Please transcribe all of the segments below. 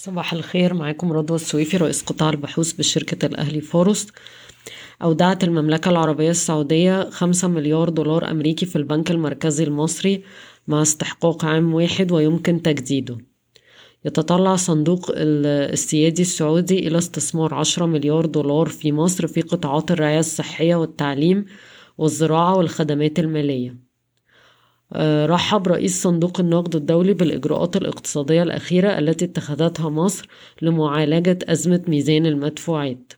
صباح الخير معاكم رضوى السويفي رئيس قطاع البحوث بشركة الأهلي فاروس. أودعت المملكة العربية السعودية خمسة مليار دولار أمريكي في البنك المركزي المصري مع استحقاق عام واحد ويمكن تجديده. يتطلع صندوق السيادي السعودي إلى استثمار عشرة مليار دولار في مصر في قطاعات الرعاية الصحية والتعليم والزراعة والخدمات المالية. رحب رئيس صندوق النقد الدولي بالإجراءات الاقتصادية الأخيرة التي اتخذتها مصر لمعالجة أزمة ميزان المدفوعات.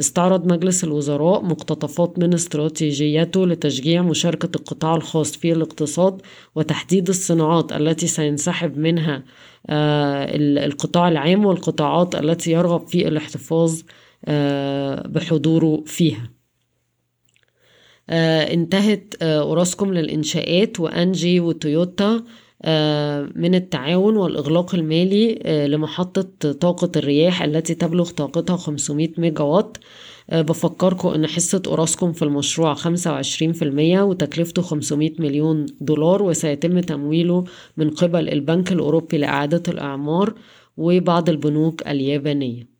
استعرض مجلس الوزراء مقتطفات من استراتيجيته لتشجيع مشاركة القطاع الخاص في الاقتصاد وتحديد الصناعات التي سينسحب منها آه، القطاع العام والقطاعات التي يرغب في الاحتفاظ آه، بحضوره فيها. آه، انتهت آه، أوراسكوم للإنشاءات و Engie وتويوتا آه، من التعاون والإغلاق المالي لمحطة طاقة الرياح التي تبلغ طاقتها 500 ميجا وات بفكركم إن حصة أوراسكوم في المشروع 25% وتكلفته 500 مليون دولار وسيتم تمويله من قبل البنك الأوروبي لإعادة الإعمار وبعض البنوك اليابانية.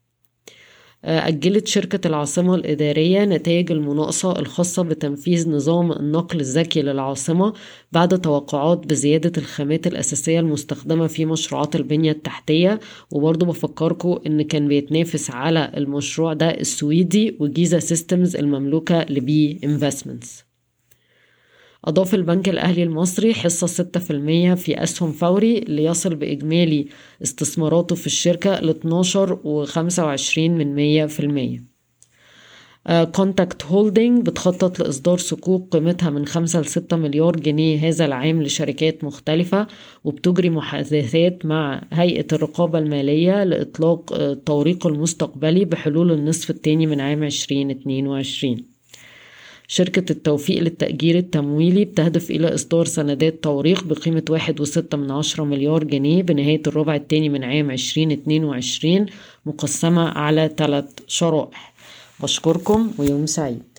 أجلت شركة العاصمة الإدارية نتائج المناقصة الخاصة بتنفيذ نظام النقل الذكي للعاصمة بعد توقعات بزيادة الخامات الأساسية المستخدمة في مشروعات البنية التحتية. وبرضه بفكركم إن كان بيتنافس على المشروع ده السويدي و Giza Systems المملوكة ل B Investments أضاف البنك الأهلي المصري حصة 6% في أسهم فوري ليصل بإجمالي استثماراته في الشركة ل 12 و 25 من 100 في المية. Contact Holding بتخطط لإصدار صكوك قيمتها من 5 ل 6 مليار جنيه هذا العام لشركات مختلفة وبتجري محادثات مع هيئة الرقابة المالية لإطلاق التوريق المستقبلي بحلول النصف الثاني من عام 2022 شركة التوفيق للتأجير التمويلي بتهدف إلى إصدار سندات توريق بقيمة واحد وستة من عشرة مليار جنيه بنهاية الربع الثاني من عام عشرين اتنين وعشرين مقسمة على ثلاث شرائح. بشكركم ويوم سعيد.